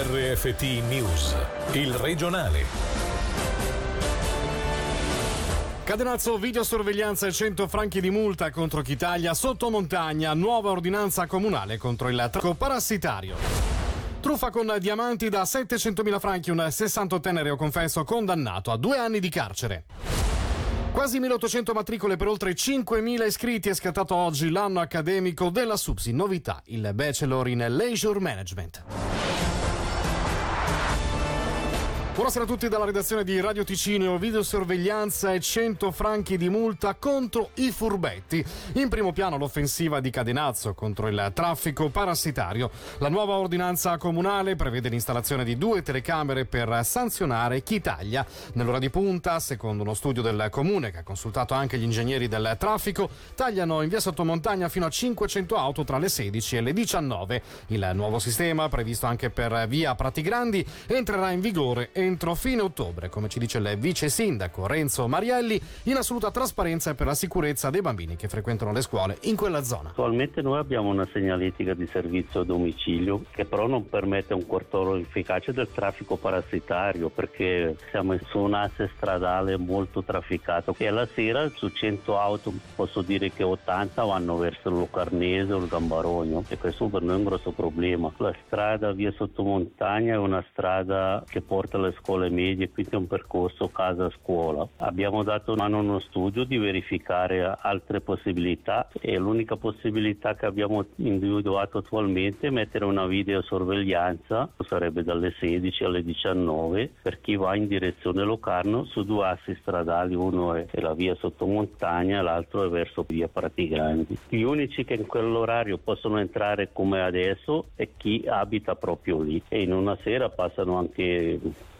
RFT News, il regionale. Cadenazzo, videosorveglianza e 100 franchi di multa contro Chitalia sotto montagna, nuova ordinanza comunale contro il traffico parassitario. Truffa con diamanti da 700.000 franchi, un 68enne reo confesso condannato a due anni di carcere. Quasi 1800 matricole per oltre 5.000 iscritti è scattato oggi l'anno accademico della SUPSI. Novità, il Bachelor in Leisure Management. Buonasera a tutti dalla redazione di Radio Ticino, videosorveglianza e 100 franchi di multa contro i furbetti. In primo piano l'offensiva di Cadenazzo contro il traffico parassitario. La nuova ordinanza comunale prevede l'installazione di due telecamere per sanzionare chi taglia. Nell'ora di punta, secondo uno studio del comune che ha consultato anche gli ingegneri del traffico, tagliano in via sottomontagna fino a 500 auto tra le 16 e le 19. Il nuovo sistema, previsto anche per via Prati Grandi, entrerà in vigore entro entro fine ottobre, come ci dice il vice sindaco Renzo Marielli, in assoluta trasparenza per la sicurezza dei bambini che frequentano le scuole in quella zona. Attualmente noi abbiamo una segnaletica di servizio a domicilio che però non permette un controllo efficace del traffico parassitario perché siamo su un asse stradale molto trafficato e alla sera su 100 auto posso dire che 80 vanno verso Locarnese o il Gambarogno e questo per noi è un grosso problema. La strada via sottomontagna è una strada che porta alle scuole medie, quindi un percorso casa-scuola. Abbiamo dato mano a uno studio di verificare altre possibilità e l'unica possibilità che abbiamo individuato attualmente è mettere una videosorveglianza, sarebbe dalle 16 alle 19, per chi va in direzione Locarno su due assi stradali, uno è la via sottomontagna l'altro è verso via Prati Grandi. Gli unici che in quell'orario possono entrare come adesso è chi abita proprio lì e in una sera passano anche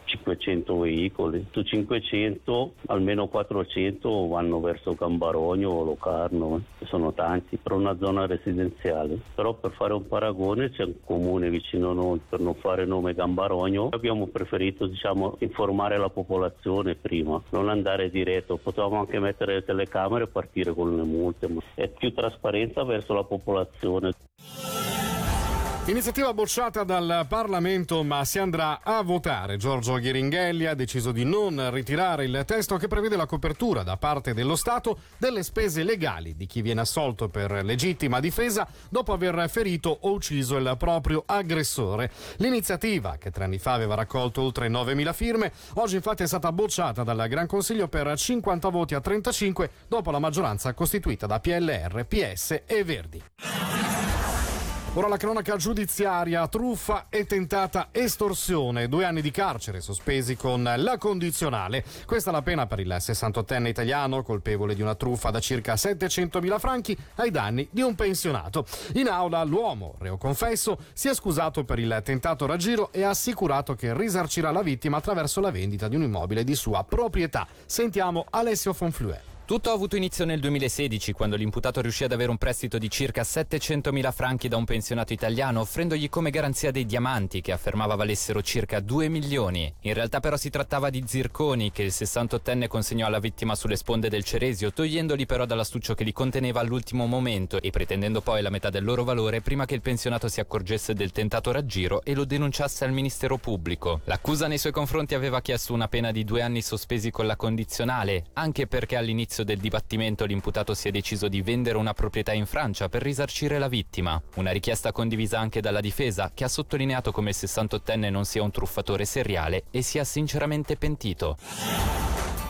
500 veicoli, su 500 almeno 400 vanno verso Gambarogno o Locarno, eh. sono tanti per una zona residenziale, però per fare un paragone c'è un comune vicino a noi, per non fare nome Gambarogno, abbiamo preferito diciamo, informare la popolazione prima, non andare diretto, potevamo anche mettere le telecamere e partire con le multe, è più trasparenza verso la popolazione. Iniziativa bocciata dal Parlamento, ma si andrà a votare. Giorgio Ghiringhelli ha deciso di non ritirare il testo che prevede la copertura da parte dello Stato delle spese legali di chi viene assolto per legittima difesa dopo aver ferito o ucciso il proprio aggressore. L'iniziativa, che tre anni fa aveva raccolto oltre 9.000 firme, oggi infatti è stata bocciata dal Gran Consiglio per 50 voti a 35 dopo la maggioranza costituita da PLR, PS e Verdi. Ora la cronaca giudiziaria, truffa e tentata estorsione, due anni di carcere sospesi con la condizionale. Questa è la pena per il 68enne italiano colpevole di una truffa da circa 700.000 franchi ai danni di un pensionato. In aula l'uomo, reo confesso, si è scusato per il tentato raggiro e ha assicurato che risarcirà la vittima attraverso la vendita di un immobile di sua proprietà. Sentiamo Alessio Fonflue. Tutto ha avuto inizio nel 2016, quando l'imputato riuscì ad avere un prestito di circa 700.000 franchi da un pensionato italiano, offrendogli come garanzia dei diamanti, che affermava valessero circa 2 milioni. In realtà però si trattava di zirconi, che il 68enne consegnò alla vittima sulle sponde del Ceresio, togliendoli però dall'astuccio che li conteneva all'ultimo momento e pretendendo poi la metà del loro valore prima che il pensionato si accorgesse del tentato raggiro e lo denunciasse al Ministero Pubblico. L'accusa nei suoi confronti aveva chiesto una pena di due anni sospesi con la condizionale, anche perché all'inizio all'inizio del dibattimento l'imputato si è deciso di vendere una proprietà in Francia per risarcire la vittima. Una richiesta condivisa anche dalla difesa, che ha sottolineato come il 68enne non sia un truffatore seriale e sia sinceramente pentito.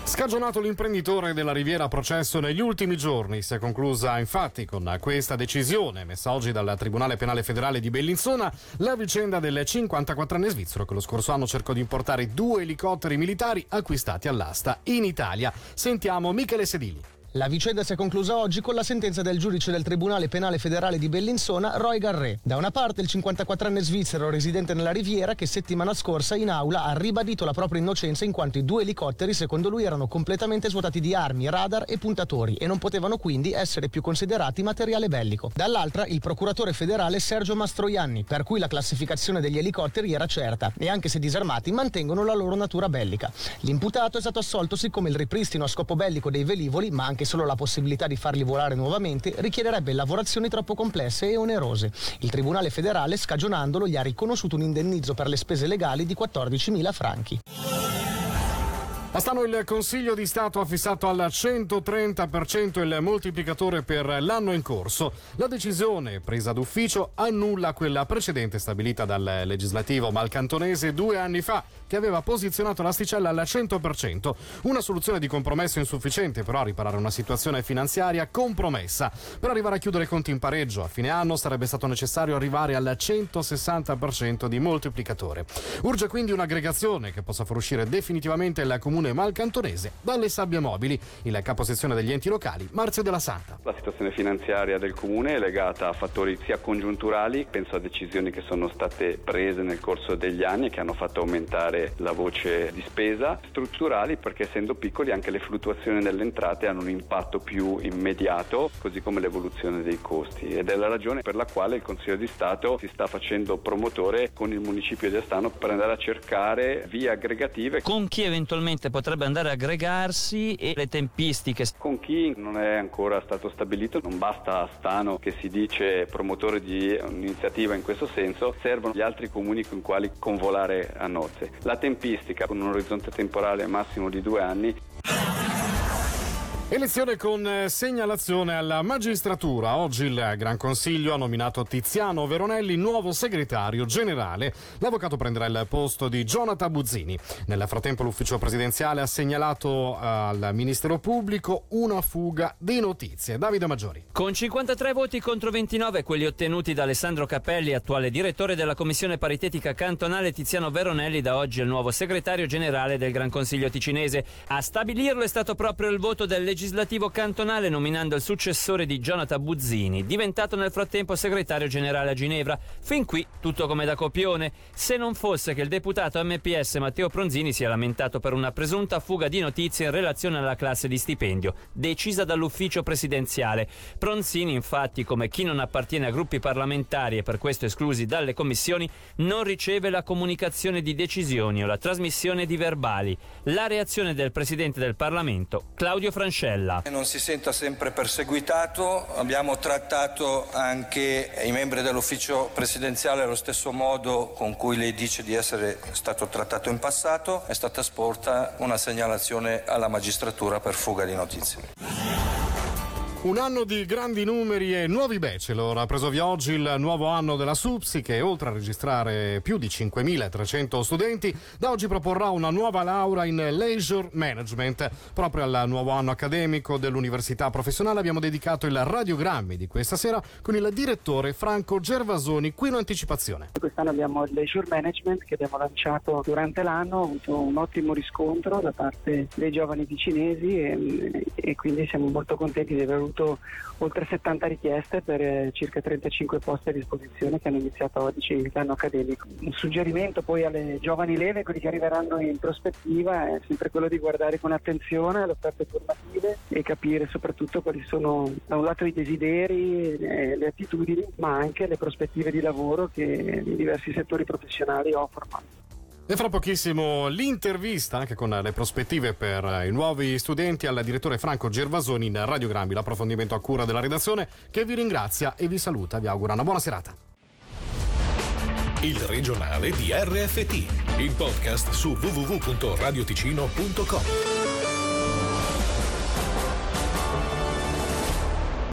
Scagionato l'imprenditore della Riviera a processo negli ultimi giorni, si è conclusa infatti con questa decisione messa oggi dal Tribunale Penale Federale di Bellinzona la vicenda del 54enne svizzero che lo scorso anno cercò di importare due elicotteri militari acquistati all'asta in Italia. Sentiamo Michele Sedili. La vicenda si è conclusa oggi con la sentenza del giudice del Tribunale Penale Federale di Bellinzona, Roy Garré. Da una parte il 54enne svizzero residente nella Riviera che settimana scorsa in aula ha ribadito la propria innocenza in quanto i due elicotteri secondo lui erano completamente svuotati di armi, radar e puntatori e non potevano quindi essere più considerati materiale bellico. Dall'altra il procuratore federale Sergio Mastroianni, per cui la classificazione degli elicotteri era certa e anche se disarmati mantengono la loro natura bellica. L'imputato è stato assolto siccome il ripristino a scopo bellico dei velivoli, ma anche solo la possibilità di farli volare nuovamente richiederebbe lavorazioni troppo complesse e onerose. Il Tribunale federale, scagionandolo, gli ha riconosciuto un indennizzo per le spese legali di 14.000 franchi. A Stano il Consiglio di Stato ha fissato al 130% il moltiplicatore per l'anno in corso. La decisione presa d'ufficio annulla quella precedente stabilita dal legislativo malcantonese due anni fa che aveva posizionato l'asticella al 100%. Una soluzione di compromesso insufficiente però a riparare una situazione finanziaria compromessa. Per arrivare a chiudere i conti in pareggio a fine anno sarebbe stato necessario arrivare al 160% di moltiplicatore. Urge quindi un'aggregazione che possa far uscire definitivamente il comune comune malcantonese dalle sabbie mobili. Il caposezione degli enti locali, Marzio della Santa. La situazione finanziaria del comune è legata a fattori sia congiunturali, penso a decisioni che sono state prese nel corso degli anni e che hanno fatto aumentare la voce di spesa, strutturali perché essendo piccoli anche le fluttuazioni delle entrate hanno un impatto più immediato, così come l'evoluzione dei costi ed è la ragione per la quale il Consiglio di Stato si sta facendo promotore con il municipio di Astano per andare a cercare vie aggregative. Con chi eventualmente sicuramente potrebbe andare a aggregarsi e le tempistiche. Con chi non è ancora stato stabilito, non basta Stano che si dice promotore di un'iniziativa in questo senso, servono gli altri comuni con i quali convolare a nozze. La tempistica con un orizzonte temporale massimo di due anni Elezione con eh, segnalazione alla magistratura. Oggi il Gran Consiglio ha nominato Tiziano Veronelli nuovo segretario generale. L'avvocato prenderà il posto di Jonathan Buzzini. Nel frattempo l'ufficio presidenziale ha segnalato eh, al Ministero Pubblico una fuga di notizie. Davide Maggiori. Con 53 voti contro 29, quelli ottenuti da Alessandro Capelli, attuale direttore della Commissione Paritetica Cantonale, Tiziano Veronelli da oggi è il nuovo segretario generale del Gran Consiglio ticinese. A stabilirlo è stato proprio il voto del legislatore legislativo cantonale nominando il successore di Jonathan Buzzini, diventato nel frattempo segretario generale a Ginevra. Fin qui tutto come da copione, se non fosse che il deputato MPS Matteo Pronzini si è lamentato per una presunta fuga di notizie in relazione alla classe di stipendio, decisa dall'ufficio presidenziale. Pronzini, infatti, come chi non appartiene a gruppi parlamentari e per questo esclusi dalle commissioni, non riceve la comunicazione di decisioni o la trasmissione di verbali. La reazione del presidente del Parlamento, Claudio Francesco. Mascella. Non si senta sempre perseguitato, abbiamo trattato anche i membri dell'ufficio presidenziale allo stesso modo con cui lei dice di essere stato trattato in passato, è stata sporta una segnalazione alla magistratura per fuga di notizie. Un anno di grandi numeri e nuovi bachelor. Ha preso via oggi il nuovo anno della SUPSI che oltre a registrare più di 5.300 studenti, da oggi proporrà una nuova laurea in Leisure Management. Proprio al nuovo anno accademico dell'Università Professionale abbiamo dedicato il radiogrammi di questa sera con il direttore Franco Gervasoni, qui in anticipazione. Quest'anno abbiamo il Leisure Management che abbiamo lanciato durante l'anno, ha avuto un ottimo riscontro da parte dei giovani vicinesi e, e quindi siamo molto contenti di aver avuto oltre 70 richieste per eh, circa 35 posti a disposizione che hanno iniziato oggi l'anno accademico. Un suggerimento poi alle giovani leve, quelli che arriveranno in prospettiva, è sempre quello di guardare con attenzione le offerte formative e capire soprattutto quali sono da un lato i desideri, eh, le attitudini, ma anche le prospettive di lavoro che i diversi settori professionali offrono. E fra pochissimo l'intervista anche con le prospettive per i nuovi studenti al direttore Franco Gervasoni in Radiogrammi, l'approfondimento a cura della redazione che vi ringrazia e vi saluta, vi augura una buona serata. Il regionale di RFT, il podcast su www.radioticino.com.